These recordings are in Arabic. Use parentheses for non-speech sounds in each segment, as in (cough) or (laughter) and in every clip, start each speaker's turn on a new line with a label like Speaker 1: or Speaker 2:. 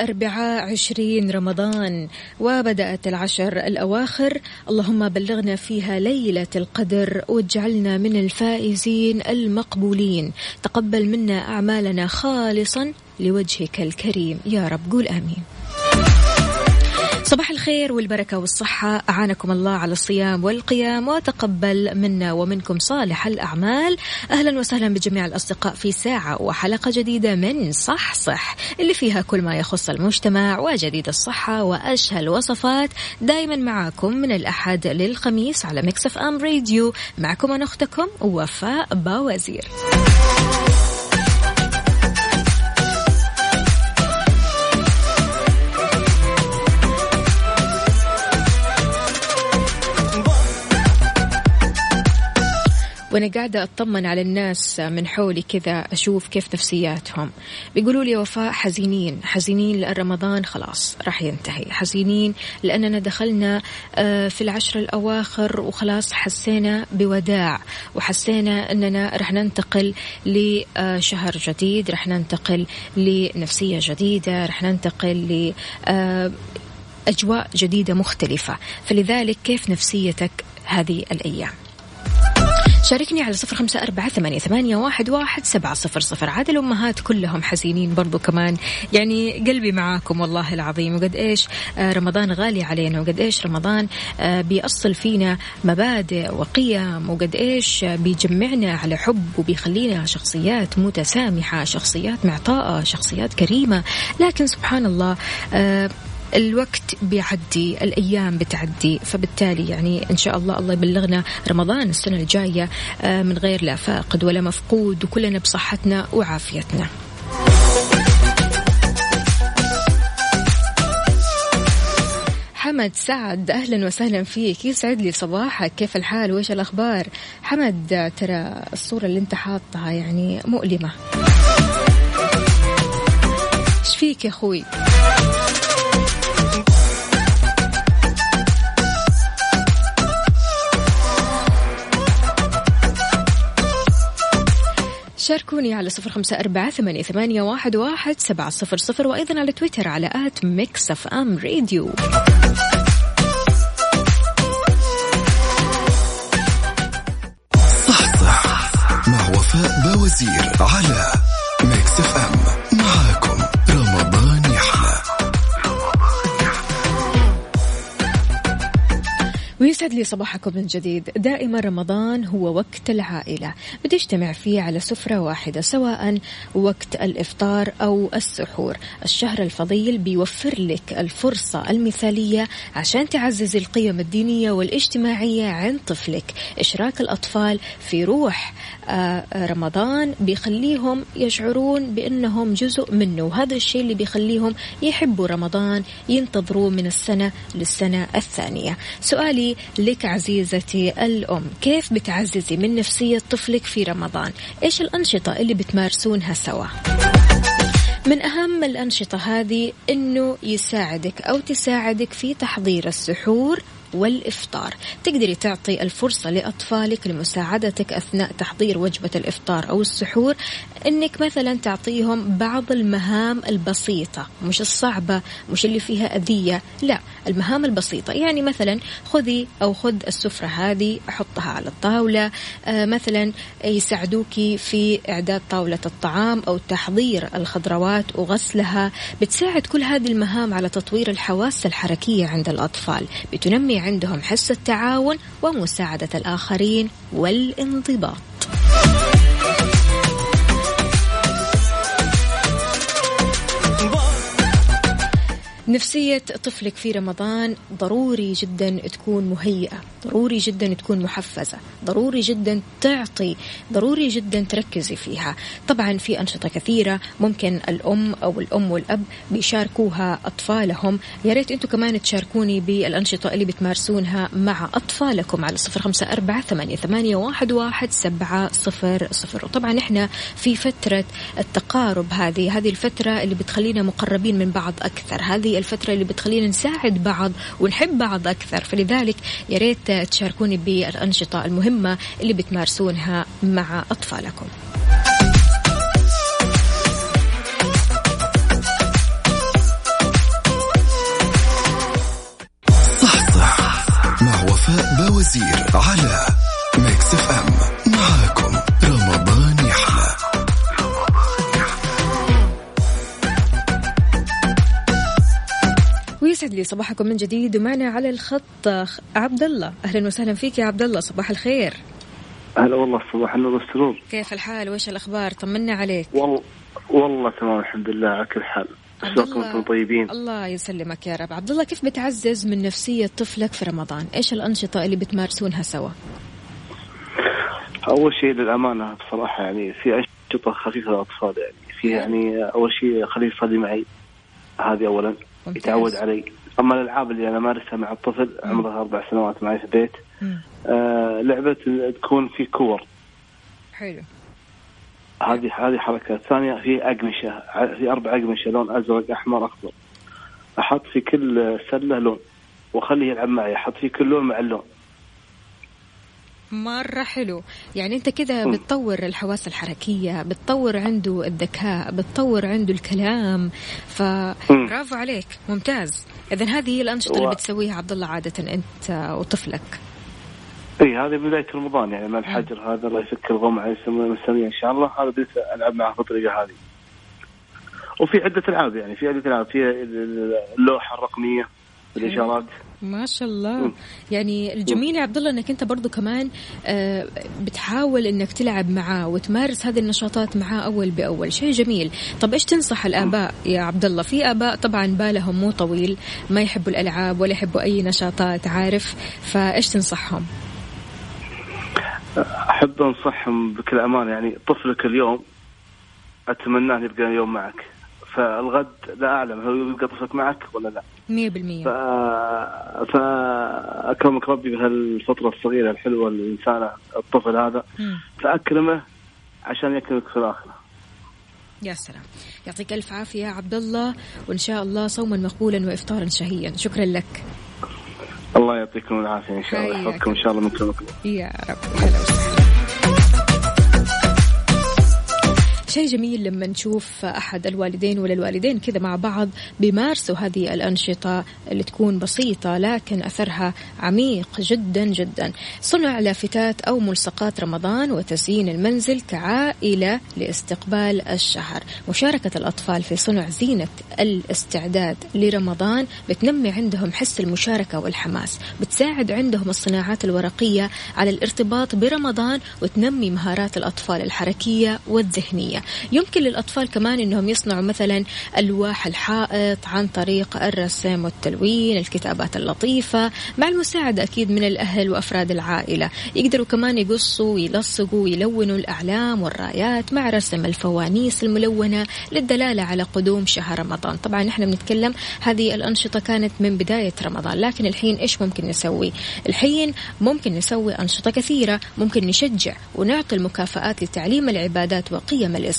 Speaker 1: الأربعاء عشرين رمضان وبدأت العشر الأواخر. اللهم بلغنا فيها ليلة القدر واجعلنا من الفائزين المقبولين. تقبل منا أعمالنا خالصا لوجهك الكريم. يا رب قول آمين. صباح الخير والبركة والصحة. أعانكم الله على الصيام والقيام وتقبل منا ومنكم صالح الأعمال. أهلا وسهلا بجميع الأصدقاء في ساعة وحلقة جديدة من صح صح اللي فيها كل ما يخص المجتمع وجديد الصحة وأشهى الوصفات دايما معاكم من الأحد للخميس على مكسف أم راديو معكم أنا أختكم وفاء باوزير. وأنا قاعدة أطمن على الناس من حولي كذا أشوف كيف نفسياتهم. بيقولوا لي وفاء حزينين حزينين لأن رمضان خلاص راح ينتهي. حزينين لأننا دخلنا آه، في العشر الأواخر وخلاص حسينا بوداع وحسينا أننا راح ننتقل لشهر جديد راح ننتقل لنفسية جديدة راح ننتقل ل آه، أجواء جديدة مختلفة. فلذلك كيف نفسيتك هذه الأيام؟ شاركني على صفر خمسة أربعة ثمانية, واحد, واحد سبعة صفر صفر. عاد الأمهات كلهم حزينين برضو كمان. يعني قلبي معاكم والله العظيم. وقد إيش آه، رمضان غالي علينا. وقد إيش رمضان آه، بيأصل فينا مبادئ وقيم. وقد إيش بيجمعنا على حب. وبيخلينا شخصيات متسامحة شخصيات معطاءة شخصيات كريمة. لكن سبحان الله آه، الوقت بيعدي الأيام بتعدي فبالتالي يعني إن شاء الله الله يبلغنا رمضان السنة الجاية آه، من غير لا فاقد ولا مفقود وكلنا بصحتنا وعافيتنا. حمد سعد أهلا وسهلا فيك. يسعد لي صباحك؟ كيف الحال؟ وإيش الأخبار؟ حمد ترى الصورة اللي أنت حاطها يعني مؤلمة. إيش فيك يا أخوي؟ شاركوني على صفر خمسة أربعة ثمانية, واحد, واحد سبعة صفر صفر وأيضا على تويتر على at ميكس أف أم راديو. ويسعد لي صباحكم من جديد. دائما رمضان هو وقت العائلة. بتجتمع فيه على سفرة واحدة سواء وقت الإفطار أو السحور. الشهر الفضيل بيوفر لك الفرصة المثالية عشان تعزز القيم الدينية والاجتماعية عند طفلك. إشراك الأطفال في روح رمضان بيخليهم يشعرون بأنهم جزء منه. وهذا الشيء اللي بيخليهم يحبوا رمضان ينتظروا من السنة للسنة الثانية. سؤالي لك عزيزتي الأم كيف بتعززي من نفسية طفلك في رمضان؟ إيش الأنشطة اللي بتمارسونها سوا؟ من أهم الأنشطة هذه أنه يساعدك أو تساعدك في تحضير السحور والإفطار. تقدري تعطي الفرصة لأطفالك لمساعدتك أثناء تحضير وجبة الإفطار أو السحور. أنك مثلا تعطيهم بعض المهام البسيطة مش الصعبة مش اللي فيها أذية لا المهام البسيطة. يعني مثلا خذي أو خذ السفرة هذه حطها على الطاولة آه مثلا يساعدوك في إعداد طاولة الطعام أو تحضير الخضروات وغسلها. بتساعد كل هذه المهام على تطوير الحواس الحركية عند الأطفال. بتنمي عندهم حس التعاون ومساعدة الآخرين والانضباط. نفسية طفلك في رمضان ضروري جدا تكون مهيئة ضروري جدا تكون محفزة ضروري جدا تعطي ضروري جدا تركزي فيها. طبعا في أنشطة كثيرة ممكن الأم أو الأم والأب بيشاركوها أطفالهم. يا ريت أنتم كمان تشاركوني بالأنشطة اللي بتمارسونها مع أطفالكم على صفر خمسة أربعة ثمانية, واحد سبعة صفر صفر. وطبعا إحنا في فترة التقارب هذه هذه الفترة اللي بتخلينا مقربين من بعض أكثر. هذه الفترة اللي بتخلينا نساعد بعض ونحب بعض أكثر. فلذلك يا ريت تشاركوني بالأنشطة المهمة اللي بتمارسونها مع أطفالكم.
Speaker 2: صح صح مع وفاء بوزير على ميكس اف ام.
Speaker 1: ويسعد لي صباحكم من جديد ومعنا على الخط عبد الله أهلا وسهلا فيك يا عبد الله صباح الخير.
Speaker 3: هلا والله صباح النور والسرور.
Speaker 1: كيف الحال؟ وإيش الأخبار؟ طمنا عليك.
Speaker 3: والله والله تمام الحمد لله على كل حال. شلونكم أنتم طيبين؟
Speaker 1: الله يسلمك يا رب. عبد الله كيف بتعزز من نفسية طفلك في رمضان؟ إيش الأنشطة اللي بتمارسونها سوا؟
Speaker 3: أول شيء للأمانة بصراحة يعني في أنشطة خفيفة للأطفال يعني في
Speaker 1: حلو.
Speaker 3: يعني أول شيء خليه يصلي معي. هذه اولا.
Speaker 1: ممتاز.
Speaker 3: يتعود علي. أما الألعاب اللي أنا أمارسها مع الطفل عمره أربع سنوات معي في البيت. آه لعبة تكون في كور.
Speaker 1: حلو.
Speaker 3: هذه هذه حركة. ثانية في أقمشة. في أربع أقمشة لون أزرق أحمر أخضر. أحط في كل سلة لون وأخليه يلعب معي. أحط في كل لون مع اللون.
Speaker 1: مرة حلو. يعني أنت كذا. بتطور الحواس الحركية بتطور عنده الذكاء بتطور عنده الكلام. فبرافو عليك. ممتاز. إذا هذه هي الأنشطة اللي
Speaker 3: و-
Speaker 1: بتسويها عبد الله عادة أنت وطفلك.
Speaker 3: إي هذه بداية رمضان يعني مع الحجر هذا. الله يفك الغمعه يسمونه السمية إن شاء الله. هذا بديت ألعب معه بالطريقة هذه. وفي عدة ألعاب يعني في عدة ألعاب. في اللوحة الرقمية بالاشارات
Speaker 1: ما شاء الله. يعني الجميل يا عبد الله إنك أنت برضو كمان آه، بتحاول إنك تلعب معاه وتمارس هذه النشاطات معاه أول بأول. شيء جميل. طب إيش تنصح الآباء يا عبد الله في آباء طبعا بالهم مو طويل ما يحبوا الألعاب ولا يحبوا أي نشاطات عارف؟ فإيش تنصحهم؟
Speaker 3: أحب أنصحهم بكل أمانة يعني طفلك اليوم اتمنى أن يبقى اليوم معك. فالغد لا أعلم هل يبقى طفلك معك ولا لا. ف...
Speaker 1: 100%
Speaker 3: فأكرمك ربي بهالفترة الصغيرة الحلوة الانسانه الطفل هذا
Speaker 1: مم.
Speaker 3: فأكرمه عشان يكرمك في الآخرة.
Speaker 1: يا سلام يعطيك ألف عافية يا عبد الله وإن شاء الله صوما مقبولا وإفطارا شهيا شكرا لك
Speaker 3: الله يعطيكم العافية إن شاء الله يحفظكم إن شاء الله من كل.
Speaker 1: يا رب هلا وسهلا شيء جميل لما نشوف أحد الوالدين ولا الوالدين كذا مع بعض بيمارسوا هذه الأنشطة اللي تكون بسيطة لكن أثرها عميق جدا جدا. صنع لافتات أو ملصقات رمضان وتزيين المنزل كعائلة لاستقبال الشهر. مشاركة الأطفال في صنع زينة الاستعداد لرمضان بتنمي عندهم حس المشاركة والحماس. بتساعد عندهم الصناعات الورقية على الارتباط برمضان وتنمي مهارات الأطفال الحركية والذهنية. يمكن للأطفال كمان أنهم يصنعوا مثلا ألواح الحائط عن طريق الرسم والتلوين الكتابات اللطيفة مع المساعدة أكيد من الأهل وأفراد العائلة. يقدروا كمان يقصوا ويلصقوا ويلونوا الأعلام والرايات مع رسم الفوانيس الملونة للدلالة على قدوم شهر رمضان. طبعا نحن بنتكلم هذه الأنشطة كانت من بداية رمضان لكن الحين إيش ممكن نسوي؟ الحين ممكن نسوي أنشطة كثيرة ممكن نشجع ونعطي المكافآت لتعليم العبادات وقيم الإسلام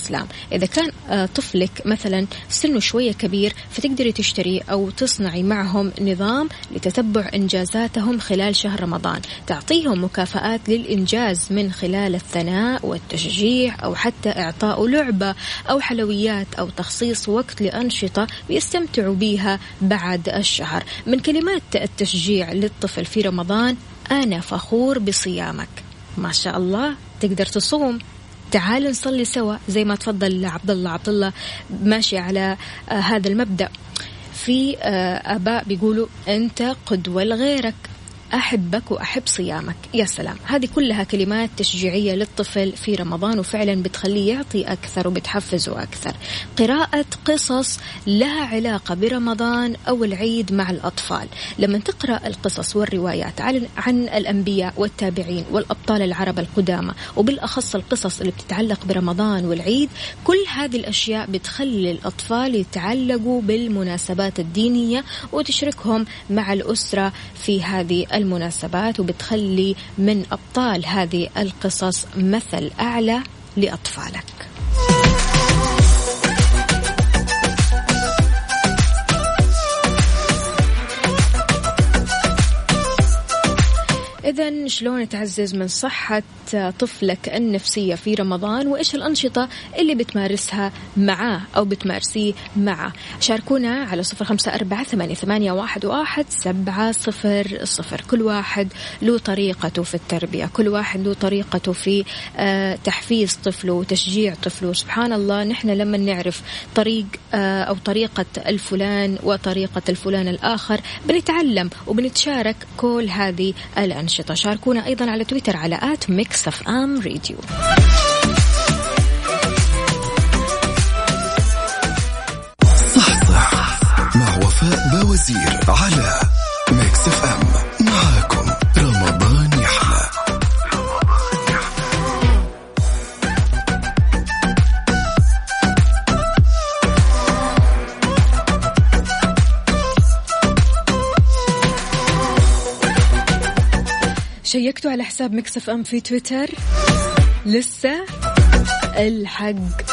Speaker 1: إذا كان آه، طفلك مثلا سنه شوية كبير فتقدري تشتري أو تصنعي معهم نظام لتتبع إنجازاتهم خلال شهر رمضان. تعطيهم مكافآت للإنجاز من خلال الثناء والتشجيع أو حتى إعطاء لعبة أو حلويات أو تخصيص وقت لأنشطة بيستمتعوا بيها بعد الشهر. من كلمات التشجيع للطفل في رمضان أنا فخور بصيامك. ما شاء الله تقدر تصوم. تعال نصلي سوا زي ما تفضل عبد الله عبد الله ماشي على آه هذا المبدأ. في آه آباء بيقولوا أنت قدوة لغيرك. أحبك وأحب صيامك. يا سلام. هذه كلها كلمات تشجيعية للطفل في رمضان وفعلا بتخليه يعطي أكثر وبتحفزه أكثر. قراءة قصص لها علاقة برمضان أو العيد مع الأطفال. لما تقرأ القصص والروايات عن, عن الأنبياء والتابعين والأبطال العرب القدامى وبالأخص القصص اللي بتتعلق برمضان والعيد كل هذه الأشياء بتخلي الأطفال يتعلقوا بالمناسبات الدينية وتشركهم مع الأسرة في هذه المناسبات وبتخلي من أبطال هذه القصص مثل أعلى لأطفالك. إذا شلون تعزز من صحة طفلك النفسية في رمضان؟ وإيش الأنشطة اللي بتمارسها معاه أو بتمارسيه معه؟ شاركونا على صفر خمسة أربعة ثمانية, واحد سبعة صفر صفر. كل واحد له طريقته في التربية كل واحد له طريقته في آه، تحفيز طفله وتشجيع طفله. سبحان الله نحن لما نعرف طريق آه، أو طريقة الفلان وطريقة الفلان الآخر بنتعلم وبنتشارك كل هذه الأنشطة. الأنشطة. شاركونا أيضا على تويتر على at ميكس أف أم ريديو
Speaker 2: صح صح مع وفاء بوزير على ميكس أف أم.
Speaker 1: شيكتوا على حساب Mix FM في تويتر. لسه الحق.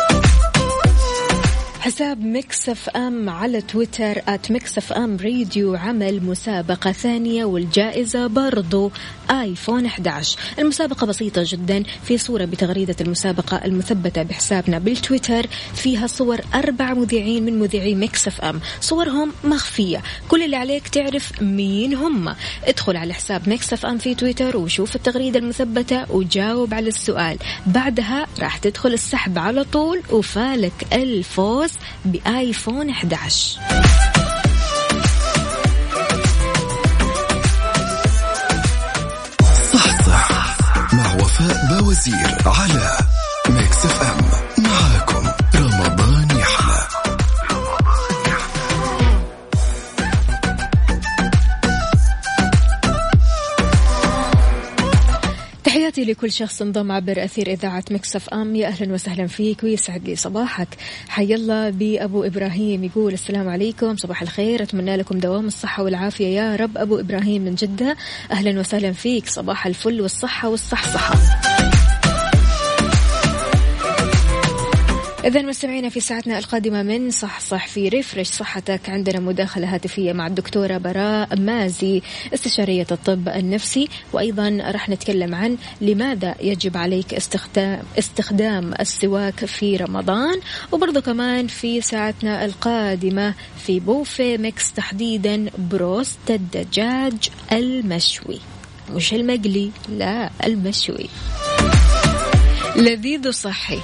Speaker 1: حساب Mix FM على تويتر at Mix FM Radio عمل مسابقة ثانية والجائزة برضو آيفون 11 المسابقة بسيطة جدا في صورة بتغريدة المسابقة المثبتة بحسابنا بالتويتر فيها صور أربع مذيعين من مذيعي Mix FM. صورهم مخفية. كل اللي عليك تعرف مين هم. ادخل على حساب Mix FM في تويتر وشوف التغريدة المثبتة وجاوب على السؤال. بعدها راح تدخل السحب على طول وفالك الفوز بآيفون 11
Speaker 2: صحصح مع وفاء باوزير على Mix FM. معاكم رمضان.
Speaker 1: تحياتي لكل شخص انضم عبر أثير إذاعة Mix FM. يا أهلا وسهلا فيك ويسعد لي صباحك. حي الله بأبو إبراهيم يقول السلام عليكم. صباح الخير. أتمنى لكم دوام الصحة والعافية. يا رب أبو إبراهيم من جدة. أهلا وسهلا فيك. صباح الفل والصحة والصحصحة إذا مستمعينا في ساعتنا القادمة من صحصح في refresh صحتك عندنا مداخلة هاتفية مع الدكتورة براء مازي استشارية الطب النفسي وأيضا راح نتكلم عن لماذا يجب عليك استخدام استخدام السواك في رمضان وبرضه كمان في ساعتنا القادمة في بوفيه Mix تحديدا بروست الدجاج المشوي. مش المقلي لا المشوي. لذيذ وصحي.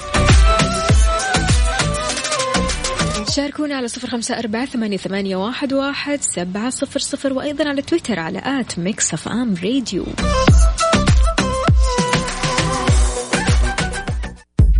Speaker 1: شاركونا على صفر خمسة أربعة ثمانية, واحد سبعة صفر صفر وأيضا على تويتر على at Mix FM Radio.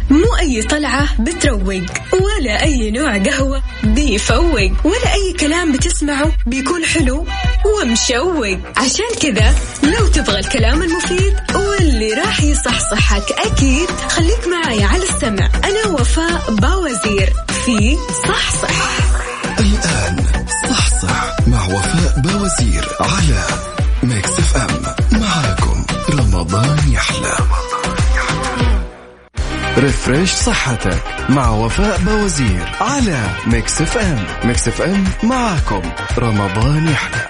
Speaker 4: مو أي طلعة بتروق ولا أي نوع قهوة بيفوق ولا أي كلام بتسمعه بيكون حلو ومشوق. عشان كذا لو تبغى الكلام المفيد واللي راح يصحصحك أكيد خليك معي على السمع. أنا وفاء باوزير. في صحصح.
Speaker 2: الآن صحصح مع وفاء باوزير على Mix FM. معاكم رمضان يحلى. refresh صحتك مع وفاء باوزير على Mix FM. Mix FM معاكم رمضان يحلى.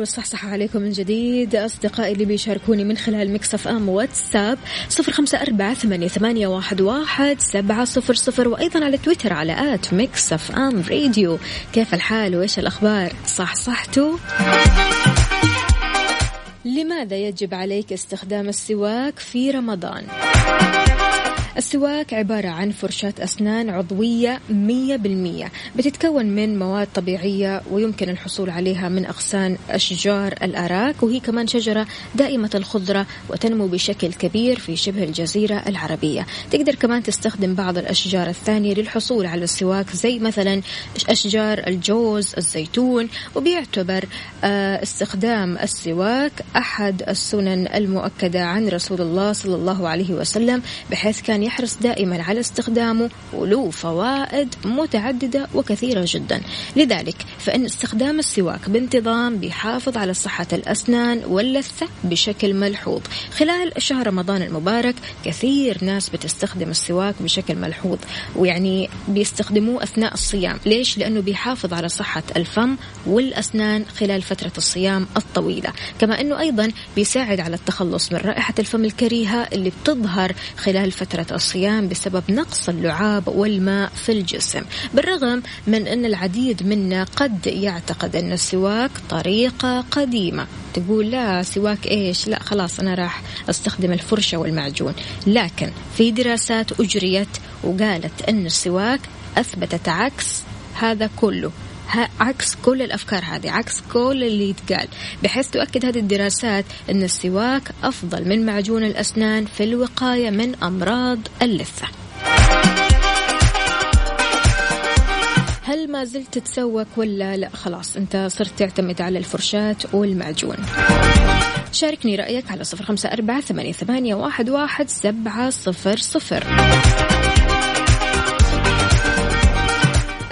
Speaker 1: والصحصحة عليكم من جديد. أصدقائي اللي بيشاركوني من خلال Mix FM واتساب صفر خمسة أربعة ثمانية, واحد, سبعة صفر صفر وأيضا على تويتر على at Mix FM Radio. كيف الحال؟ وإيش الأخبار؟ صحصحتوا لماذا يجب عليك استخدام السواك في رمضان؟ السواك عبارة عن فرشاة أسنان عضوية 100% بتتكون من مواد طبيعية ويمكن الحصول عليها من أغصان أشجار الأراك وهي كمان شجرة دائمة الخضرة وتنمو بشكل كبير في شبه الجزيرة العربية. تقدر كمان تستخدم بعض الأشجار الثانية للحصول على السواك زي مثلا أشجار الجوز الزيتون وبيعتبر آه، استخدام السواك أحد السنن المؤكدة عن رسول الله صلى الله عليه وسلم بحيث كان يحرص دائما على استخدامه وله فوائد متعددة وكثيرة جدا. لذلك فإن استخدام السواك بانتظام بيحافظ على صحة الأسنان واللثة بشكل ملحوظ. خلال شهر رمضان المبارك كثير ناس بتستخدم السواك بشكل ملحوظ ويعني بيستخدموه أثناء الصيام. ليش؟ لأنه بيحافظ على صحة الفم والأسنان خلال فترة الصيام الطويلة. كما أنه أيضا بيساعد على التخلص من رائحة الفم الكريهة اللي بتظهر خلال فترة الصيام بسبب نقص اللعاب والماء في الجسم بالرغم من أن العديد منا قد يعتقد أن السواك طريقة قديمة. تقول لا سواك إيش؟ لا خلاص أنا راح أستخدم الفرشة والمعجون. لكن في دراسات أجريت وقالت أن السواك أثبتت عكس هذا كله. عكس كل الأفكار هذه عكس كل اللي يتقال. بحيث تؤكد هذه الدراسات إن السواك أفضل من معجون الأسنان في الوقاية من أمراض اللثة. هل ما زلت تتسوق ولا لا؟ خلاص أنت صرت تعتمد على الفرشات والمعجون. شاركني رأيك على صفر خمسة أربعة ثمانية واحد واحد سبعة صفر صفر.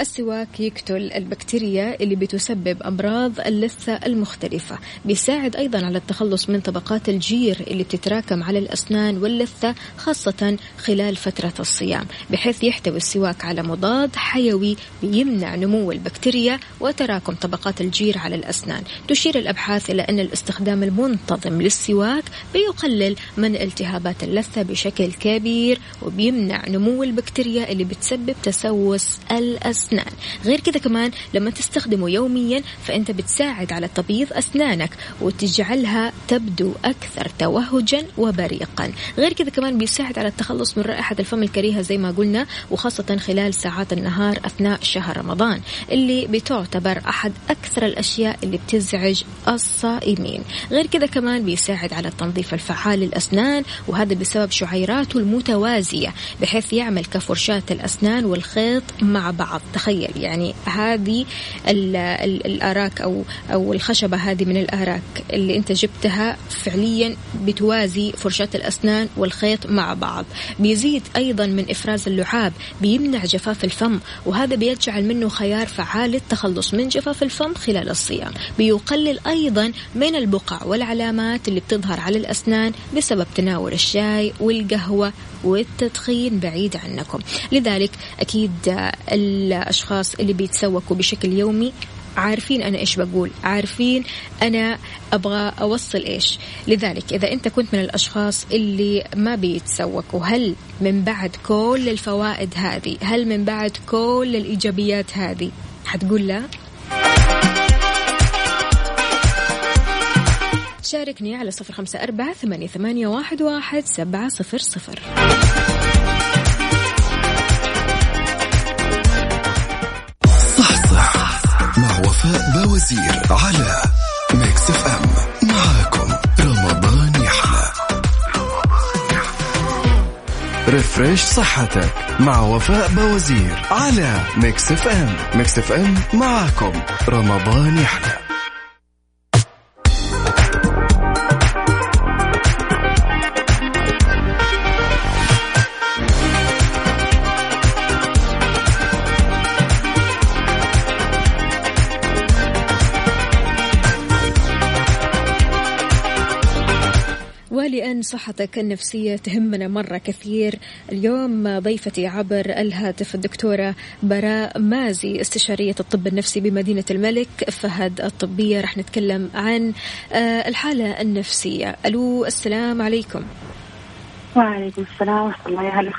Speaker 1: السواك يقتل البكتيريا اللي بتسبب أمراض اللثة المختلفة. بيساعد أيضا على التخلص من طبقات الجير اللي بتتراكم على الأسنان واللثة خاصة خلال فترة الصيام بحيث يحتوي السواك على مضاد حيوي بيمنع نمو البكتيريا وتراكم طبقات الجير على الأسنان. تشير الأبحاث إلى أن الاستخدام المنتظم للسواك بيقلل من التهابات اللثة بشكل كبير وبيمنع نمو البكتيريا اللي بتسبب تسوس الأسنان. غير كذا كمان لما تستخدمه يوميا فأنت بتساعد على تبييض أسنانك وتجعلها تبدو أكثر توهجا وبريقا. غير كذا كمان بيساعد على التخلص من رائحة الفم الكريهة زي ما قلنا وخاصة خلال ساعات النهار أثناء شهر رمضان اللي بتعتبر أحد أكثر الأشياء اللي بتزعج الصائمين. غير كذا كمان بيساعد على التنظيف الفعال للأسنان وهذا بسبب شعيراته المتوازية بحيث يعمل كفرشاة الأسنان والخيط مع بعض. تخيل يعني هذه الأراك أو أو الخشبة هذه من الأراك اللي أنت جبتها فعليا بتوازي فرشاة الأسنان والخيط مع بعض. بيزيد أيضا من إفراز اللعاب بيمنع جفاف الفم وهذا بيجعل منه خيار فعال للتخلص من جفاف الفم خلال الصيام. بيقلل أيضا من البقع والعلامات اللي بتظهر على الأسنان بسبب تناول الشاي والقهوة والتدخين بعيد عنكم. لذلك أكيد الأشخاص اللي بيتسوقوا بشكل يومي عارفين أنا إيش بقول عارفين أنا أبغى أوصل إيش. لذلك إذا أنت كنت من الأشخاص اللي ما بيتسوقوا هل من بعد كل الفوائد هذه هل من بعد كل الإيجابيات هذه حتقول لا؟ شاركني على صفر خمسة أربعة ثمانية, ثمانية واحد, واحد سبعة صفر صفر.
Speaker 2: صحصح. مع وفاء باوزير على Mix FM معاكم رمضان يحلى. refresh صحتك مع وفاء باوزير على Mix FM Mix FM معاكم رمضان يحلى.
Speaker 1: ولأن صحتك النفسية تهمنا مرة كثير. اليوم ضيفتي عبر الهاتف الدكتورة براء مازي استشارية الطب النفسي بمدينة الملك فهد الطبية. رح نتكلم عن آه، الحالة النفسية. ألو السلام عليكم.
Speaker 5: وعليكم السلام ورحمة الله هلا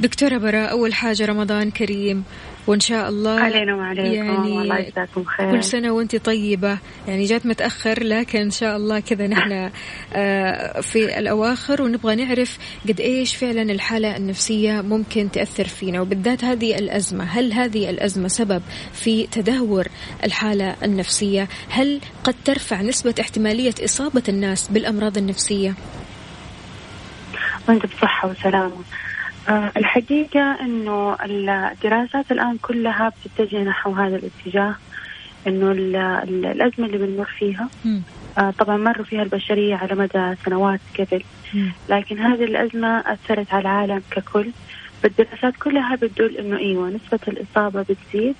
Speaker 1: دكتورة براء أول حاجة رمضان كريم. وإن شاء الله
Speaker 5: علينا وعليكم يعني الله يجزاكم خير.
Speaker 1: كل سنة وأنت طيبة. يعني جات متأخر لكن إن شاء الله كذا نحن (laughs) آه، في الأواخر ونبغى نعرف قد إيش فعلا الحالة النفسية ممكن تأثر فينا. وبالذات هذه الأزمة هل هذه الأزمة سبب في تدهور الحالة النفسية؟ هل قد ترفع نسبة احتمالية إصابة الناس بالأمراض النفسية؟
Speaker 5: وانت بصحه وسلامه الحقيقة أنه الدراسات الآن كلها بتتجه نحو هذا الاتجاه أنه الأزمة اللي بنمر فيها. آه، طبعا مروا فيها البشرية على مدى سنوات قبل. لكن هذه الأزمة أثرت على العالم ككل. فالدراسات كلها بتدل أنه أيوة نسبة الإصابة بتزيد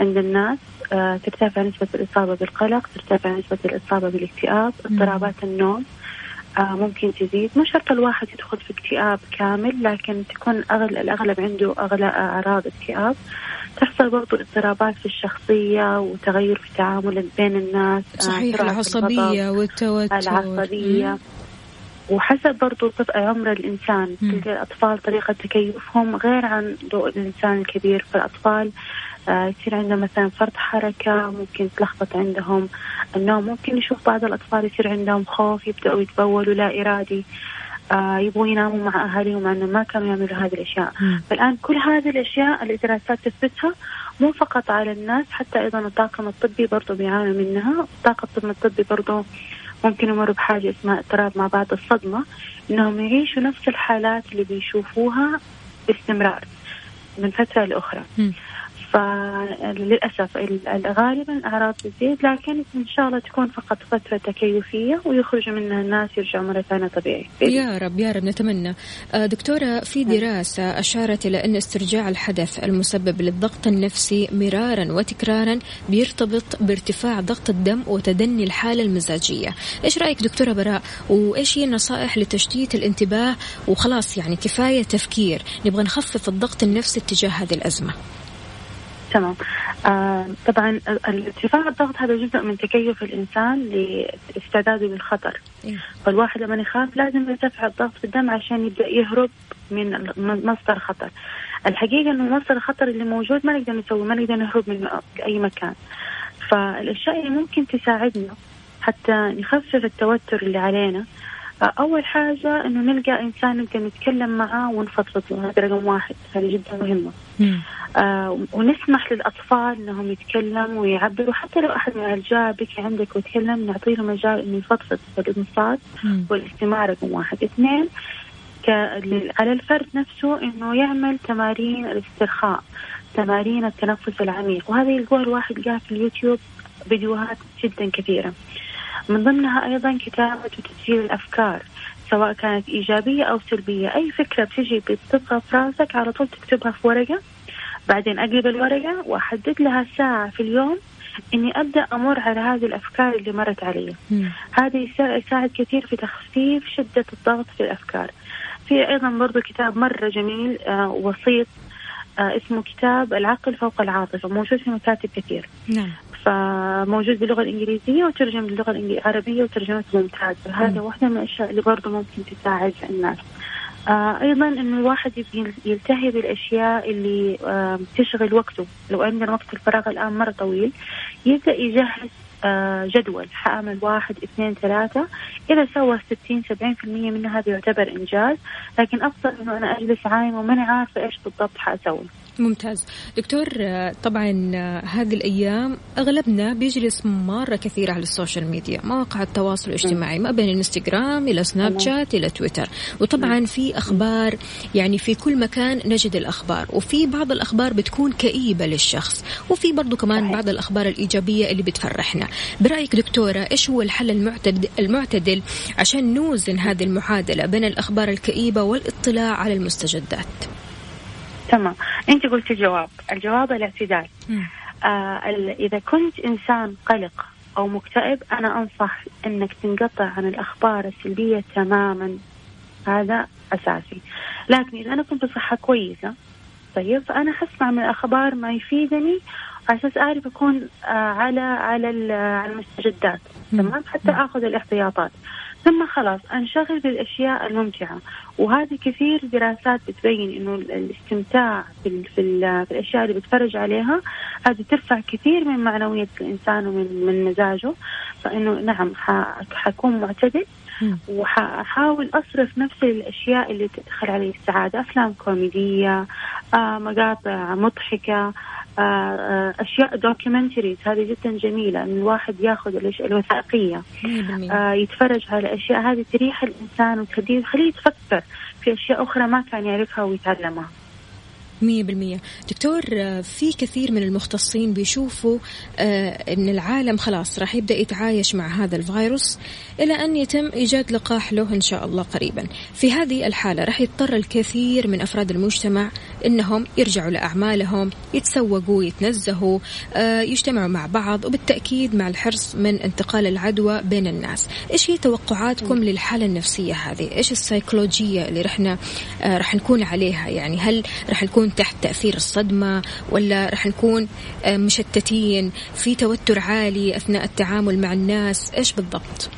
Speaker 5: عند الناس. آه، ترتفع نسبة الإصابة بالقلق ترتفع نسبة الإصابة بالاكتئاب اضطرابات النوم. آه ممكن تزيد. مو شرط الواحد يدخل في اكتئاب كامل لكن تكون أغل الأغلب عنده أغلى أعراض اكتئاب. تحصل برضو اضطرابات في الشخصية وتغير في التعامل بين الناس
Speaker 1: آه، صحيح العصبية والتوتر.
Speaker 5: العصبية. وحسب برضو عمر الإنسان. تلقى الأطفال طريقة تكيفهم غير عن الإنسان الكبير. فالأطفال آه، يصير عندهم مثلا فرط حركة ممكن تلخبط عندهم النوم ممكن نشوف بعض الأطفال يصير عندهم خوف يبدأوا يتبولوا لا إرادي آه يبغوا يناموا مع أهاليهم مع ما كانوا يعملوا هذه الأشياء. فالآن كل هذه الأشياء اللي الدراسات تثبتها مو فقط على الناس حتى أيضا الطاقم الطبي برضو بيعانوا منها الطاقم الطبي برضو ممكن يمروا بحاجة اسمها اضطراب ما بعد الصدمة إنهم يعيشوا نفس الحالات اللي بيشوفوها باستمرار من فترة لأخرى. فللأسف غالبا الأعراض تزيد لكن إن شاء الله تكون فقط فترة تكيفية ويخرجوا منها الناس يرجعوا مرة ثانية طبيعي.
Speaker 1: يا رب يا رب نتمنى. آه، دكتورة في نعم. دراسة أشارت إلى أن استرجاع الحدث المسبب للضغط النفسي مرارا وتكرارا بيرتبط بارتفاع ضغط الدم وتدني الحالة المزاجية. إيش رأيك دكتورة براء؟ وإيش هي النصائح لتشتيت الانتباه؟ وخلاص يعني كفاية تفكير. نبغى نخفف الضغط النفسي تجاه هذه الأزمة.
Speaker 5: تمام. آه طبعا ارتفاع الضغط هذا جزء من تكيف الإنسان لاستعداده للخطر. إيه؟ فالواحد لما يخاف لازم يرتفع الضغط في الدم عشان يبدأ يهرب من مصدر خطر. الحقيقة إنه مصدر الخطر اللي موجود ما نقدر نسوي ما نقدر نهرب من أي مكان. فالأشياء اللي ممكن تساعدنا حتى نخفف التوتر اللي علينا أول حاجة إنه نلقى إنسان نقدر نتكلم معاه ونفضفض له. هذا رقم واحد. هذه جدا مهمة. آه ونسمح للأطفال إنهم يتكلموا ويعبروا. حتى لو أحد من الرجال بكي عندك وتكلم نعطيه له مجال إنه يفضفض فالإنصات والاستماع رقم واحد. اثنين على الفرد نفسه إنه يعمل تمارين الاسترخاء تمارين التنفس العميق. وهذا يلقوها الواحد قاعد في اليوتيوب فيديوهات جدا كثيرة. من ضمنها أيضا كتابة وتسجيل الأفكار سواء كانت إيجابية أو سلبية. أي فكرة بتجي بتبقى في راسك على طول تكتبها في ورقة. بعدين أقلب الورقة وأحدد لها ساعة في اليوم إني أبدأ أمر على هذه الأفكار اللي مرت علي. هذا يساعد كثير في تخفيف شدة الضغط في الأفكار. في أيضا برضو كتاب مرة جميل آه وسيط آه اسمه كتاب العقل فوق العاطفة. موجود في مكاتب كثير. نعم. فموجود باللغة الإنجليزية وترجم باللغة العربية وترجمته ممتازة. هذا واحدة من الأشياء اللي برضه ممكن تساعد الناس. آه أيضا إنه الواحد يلتهي بالأشياء اللي آه تشغل وقته. لو عندنا وقت الفراغ الآن مرة طويل يبدأ يجهز آه جدول. حأعمل واحد اثنين ثلاثة. إذا سوى ستين سبعين في المية منها هذا يعتبر إنجاز. لكن أفضل إنه أنا أجلس عايمة وماني عارفة إيش بالضبط حأسوي؟
Speaker 1: ممتاز. دكتور طبعا هذه الأيام أغلبنا بيجلس مرة كثير على ال social media مواقع التواصل الاجتماعي ما بين الانستغرام إلى سناب شات إلى تويتر. وطبعا في أخبار يعني في كل مكان نجد الأخبار. وفي بعض الأخبار بتكون كئيبة للشخص. وفي برضو كمان بعض الأخبار الإيجابية اللي بتفرحنا. برأيك دكتورة إيش هو الحل المعتدل, المعتدل عشان نوزن هذه المعادلة بين الأخبار الكئيبة والاطلاع على المستجدات؟
Speaker 5: تمام. أنت قلت الجواب. الجواب الاعتدال. آه إذا كنت إنسان قلق أو مكتئب أنا أنصح إنك تنقطع عن الأخبار السلبية تماما. هذا أساسي. لكن إذا أنا كنت بصحه كويسة طيب فانا حسمع من الأخبار ما يفيدني. على أساس اعرف اكون على على على المستجدات. تمام؟ حتى آخذ الاحتياطات. ثم خلاص أنشغل بالأشياء الممتعة. وهذه كثير دراسات بتبين إنه الاستمتاع في, في, في الأشياء اللي بتفرج عليها هذه ترفع كثير من معنوية الإنسان ومن من مزاجه. فإنه نعم حكون معتدل وحأحاول أصرف نفسي للأشياء اللي تدخل علي السعادة. أفلام كوميدية آه مقاطع مضحكة آه آه أشياء دوكيومنتريز هذه جدا جميلة إن الواحد ياخذ الوثائقية. آه يتفرج على الأشياء هذه تريح الإنسان وتخليه يتفكر في أشياء أخرى ما كان يعرفها ويتعلمها.
Speaker 1: مية بالمية. دكتور في كثير من المختصين بيشوفوا آه، أن العالم خلاص راح يبدأ يتعايش مع هذا الفيروس إلى أن يتم إيجاد لقاح له إن شاء الله قريبا. في هذه الحالة راح يضطر الكثير من أفراد المجتمع أنهم يرجعوا لأعمالهم يتسوقوا يتنزهوا آه، يجتمعوا مع بعض وبالتأكيد مع الحرص من انتقال العدوى بين الناس. إيش هي توقعاتكم للحالة النفسية هذه؟ إيش السيكولوجية اللي رحنا آه، راح نكون عليها؟ يعني هل راح نكون تحت تأثير الصدمة ولا رح نكون آه، مشتتين في توتر عالي أثناء التعامل مع الناس؟ إيش بالضبط؟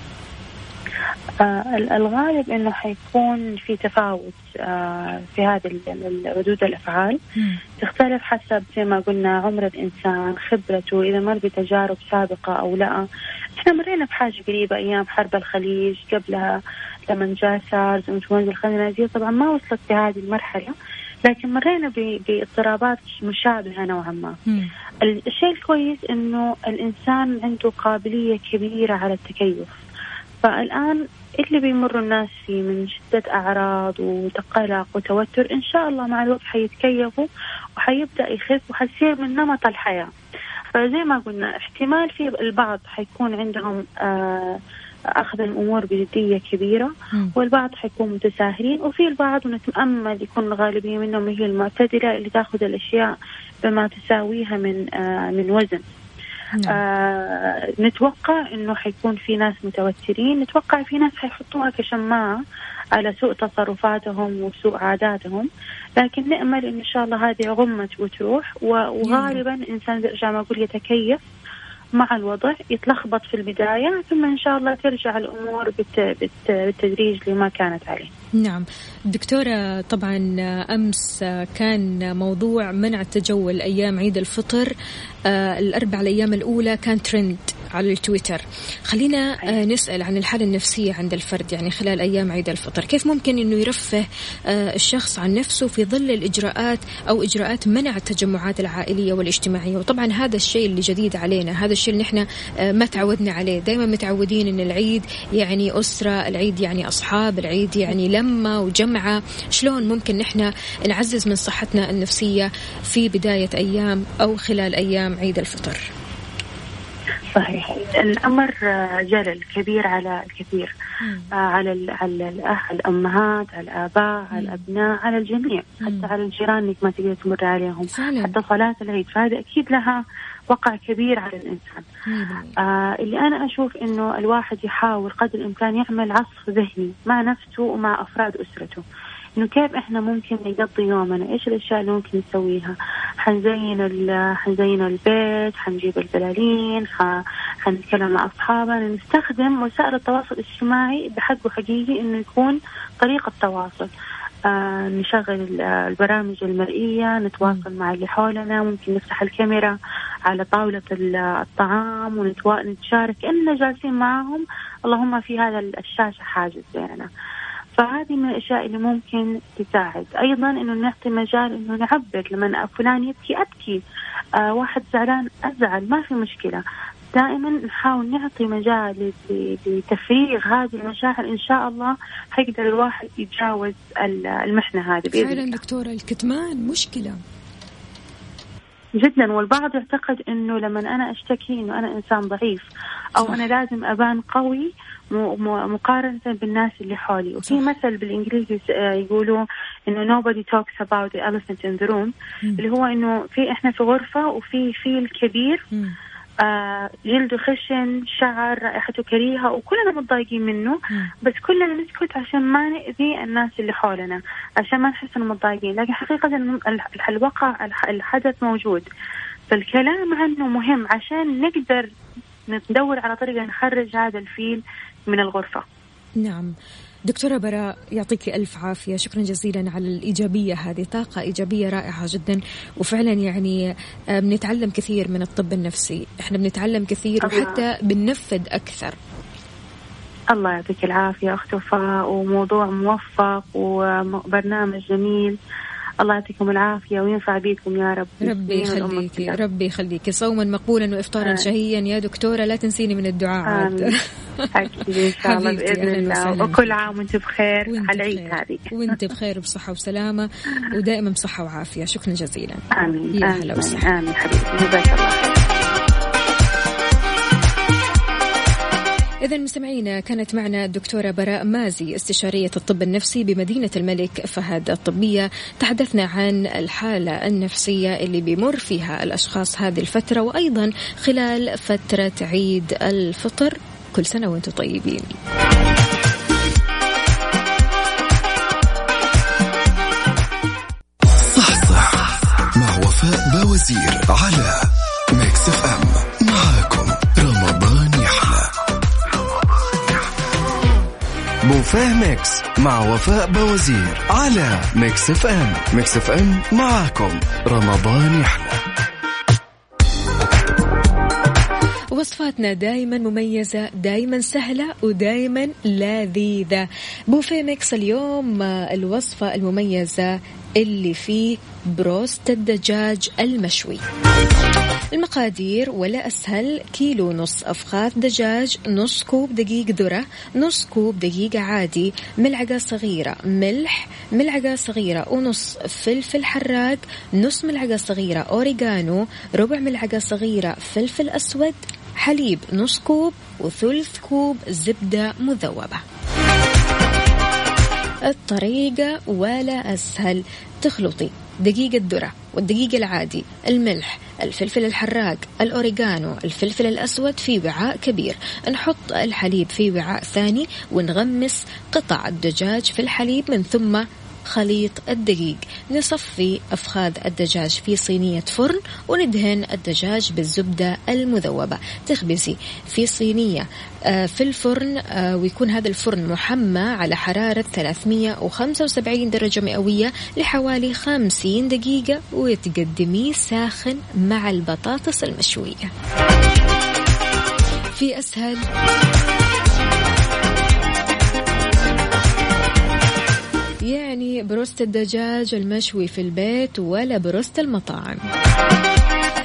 Speaker 5: آه الغالب إنه حيكون في تفاوت آه في هذه ردود الأفعال. تختلف حسب زي ما قلنا عمر الإنسان خبرته إذا مر بتجارب سابقة أو لا. إحنا مرينا بحاجة قريبة أيام حرب الخليج قبلها لما جاء سارز وانفلونزا الخنازير طبعا ما وصلت لهذه المرحلة. لكن مرينا باضطرابات مشابهة نوعا ما. الشيء الكويس أنه الإنسان عنده قابلية كبيرة على التكيف. فالآن اللي بيمر الناس فيه من شدة أعراض وقلق وتوتر إن شاء الله مع الوقت حيتكيفوا وحيبدأ يخف وحيصير من نمط الحياة. فزي ما قلنا احتمال في البعض حيكون عندهم آه أخذ الأمور بجدية كبيرة م. والبعض حيكون متساهلين وفي البعض ونتأمل يكون الغالبية منهم هي المعتدلة اللي تأخذ الأشياء بما تساويها من آه من وزن نعم. آه نتوقع إنه حيكون في ناس متوترين نتوقع في ناس حيحطوها كشماعة على سوء تصرفاتهم وسوء عاداتهم لكن نأمل إن شاء الله هذه غمت وتروح وغالبا الإنسان زي ما أقول يتكيف مع الوضع يتلخبط في البداية ثم إن شاء الله ترجع الأمور بالتدريج لما كانت عليه.
Speaker 1: نعم. دكتورة طبعا أمس كان موضوع منع التجول أيام عيد الفطر. الأربع الأيام الأولى كان ترند على التويتر. خلينا آه، نسأل عن الحالة النفسية عند الفرد يعني خلال أيام عيد الفطر. كيف ممكن أنه يرفه آه، الشخص عن نفسه في ظل الإجراءات أو إجراءات منع التجمعات العائلية والاجتماعية؟ وطبعا هذا الشيء اللي جديد علينا هذا الشيء اللي نحن ما تعودنا عليه. دائما متعودين أن العيد يعني أسرة العيد يعني أصحاب العيد يعني لمة وجمعة. شلون ممكن نحن نعزز من صحتنا النفسية في بداية أيام أو خلال أيام؟ أيام عيد الفطر.
Speaker 5: صحيح. الأمر جلل كبير على الكثير. آه على على الأمهات على الآباء على الأبناء على الجميع. حتى على الجيران انك ما تقدر تمر عليهم. فعلا. حتى صلاة العيد. فهذا أكيد لها وقع كبير على الإنسان. آه اللي أنا أشوف إنه الواحد يحاول قدر الإمكان يعمل عصف ذهني مع نفسه ومع أفراد أسرته. إنه كيف إحنا ممكن نقضي يومنا؟ إيش الأشياء اللي ممكن نسويها؟ حنزين حنزين البيت حنجيب البلالين حنتكلم مع أصحابنا نستخدم وسائل التواصل الاجتماعي بحقه حقيقي إنه يكون طريقة تواصل. آه نشغل البرامج المرئية نتواصل مع اللي حولنا ممكن نفتح الكاميرا على طاولة الطعام ونتشارك كأننا جالسين معهم اللهم في هذا الشاشة حاجز بيننا. فهذه من الأشياء اللي ممكن تساعد. أيضا إنه نعطي مجال إنه نعبر لما فلان يبكي أبكي. آه واحد زعلان أزعل ما في مشكلة. دائما نحاول نعطي مجال لتفريغ هذه المشاعر. إن شاء الله حيقدر الواحد يتجاوز المحنة هذه
Speaker 1: بإذن فعلا دكتورة الكتمان مشكلة.
Speaker 5: جدا والبعض يعتقد إنه لما أنا أشتكي إنه أنا إنسان ضعيف أو صح. أنا لازم أبان قوي مقارنة بالناس اللي حولي وفي مثل بالإنجليزي آه، يقولوا إنه nobody talks about the elephant in the room م. اللي هو إنه في إحنا في غرفة وفي فيل كبير آه جلده خشن شعر رائحته كريهة وكلنا متضايقين منه بس كلنا نسكت عشان ما نأذي الناس اللي حولنا عشان ما نحس إنه متضايقين. لكن حقيقة الواقع الحدث موجود. فالكلام عنه مهم عشان نقدر ندور على طريقة نخرج هذا الفيل من الغرفة.
Speaker 1: نعم. دكتورة براء يعطيك ألف عافية. شكرا جزيلا على الإيجابية هذه طاقة إيجابية رائعة جدا. وفعلا يعني آه، بنتعلم كثير من الطب النفسي. إحنا بنتعلم كثير وحتى بننفذ أكثر.
Speaker 5: الله يعطيك العافية أخت وفاء. وموضوع موفق وبرنامج جميل. الله يعطيكم العافية وينفع بكم يا رب.
Speaker 1: ربي يخليك ربي يخليك صوما مقبولا وإفطارا آه. شهيا. يا دكتورة لا تنسيني من الدعاء
Speaker 5: عاد (laughs) أكيد إن شاء الله بإذن الله. وكل عام وأنت بخير. على العيد هذه.
Speaker 1: وأنت بخير بصحة وسلامة. ودائما بصحة وعافية. شكرا جزيلا.
Speaker 5: آمين. يا هلا وسهلا. آمين. حبيبتي. جزاك الله
Speaker 1: إذا مستمعينا كانت معنا الدكتورة براء مازي استشارية الطب النفسي بمدينة الملك فهد الطبية. تحدثنا عن الحالة النفسية اللي بيمر فيها الأشخاص هذه الفترة وأيضا خلال فترة عيد الفطر. كل سنة وأنتم طيبين.
Speaker 2: صح صح مع وفاء بوزير على بوفيه Mix مع وفاء باوزير على Mix FM. Mix FM معاكم. رمضان يحلى.
Speaker 1: وصفاتنا دائما مميزة دائما سهلة ودائما لذيذة. بوفيه Mix اليوم الوصفة المميزة اللي فيه بروست الدجاج المشوي. المقادير ولا أسهل كيلو نص أفخاذ دجاج نص كوب دقيق ذرة نص كوب دقيق عادي ملعقة صغيرة ملح ملعقة صغيرة ونص فلفل حراق نص ملعقة صغيرة أوريغانو ربع ملعقة صغيرة فلفل أسود حليب نص كوب وثلث كوب زبدة مذوبة. الطريقة ولا أسهل. تخلطي دقيق الذرة والدقيق العادي الملح الفلفل الحراق الأوريغانو الفلفل الأسود في وعاء كبير. نحط الحليب في وعاء ثاني ونغمس قطع الدجاج في الحليب من ثم خليط الدقيق نصفي أفخاذ الدجاج في صينية فرن وندهن الدجاج بالزبدة المذوبة. تخبزي في صينية آه، في الفرن آه، ويكون هذا الفرن محمى على حرارة 375 درجة مئوية لحوالي 50 دقيقة وتقدميه ساخن مع البطاطس المشوية. في أسهل يعني بروست الدجاج المشوي في البيت ولا بروست المطاعم.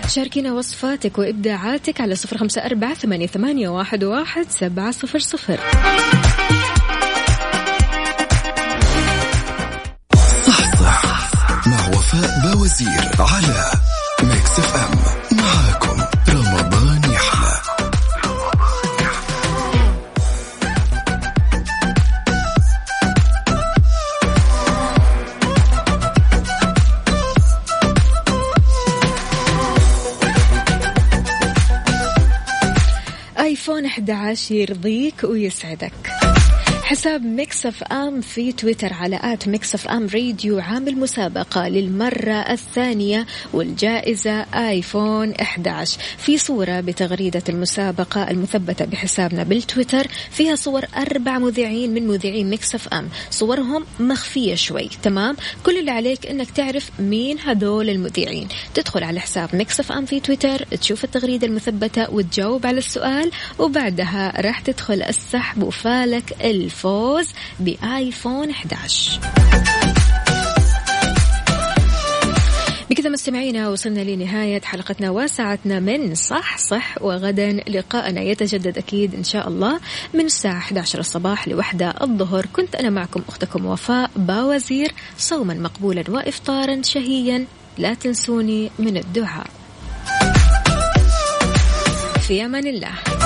Speaker 1: شاركينا وصفاتك وإبداعاتك على صفر خمسة أربعة ثمانية, واحد سبعة صفر صفر. 11 يرضيك ويسعدك. حساب Mix FM في تويتر على at Mix FM Radio عامل مسابقة للمرة الثانية والجائزة آيفون 11 في صورة بتغريدة المسابقة المثبتة بحسابنا بالتويتر. فيها صور أربع مذيعين من مذيعين Mix FM صورهم مخفية شوي. تمام؟ كل اللي عليك إنك تعرف مين هدول المذيعين. تدخل على حساب Mix FM في تويتر تشوف التغريدة المثبتة وتجاوب على السؤال وبعدها راح تدخل السحب وفالك ألف. الفوز بآيفون 11 بكذا مستمعينا وصلنا لنهاية حلقتنا وساعتنا من صح صح وغدا. لقاءنا يتجدد أكيد إن شاء الله من الساعة 11 الصباح لوحدة الظهر. كنت أنا معكم أختكم وفاء باوزير صوما مقبولا وإفطارا شهيا. لا تنسوني من الدعاء. في أمان الله.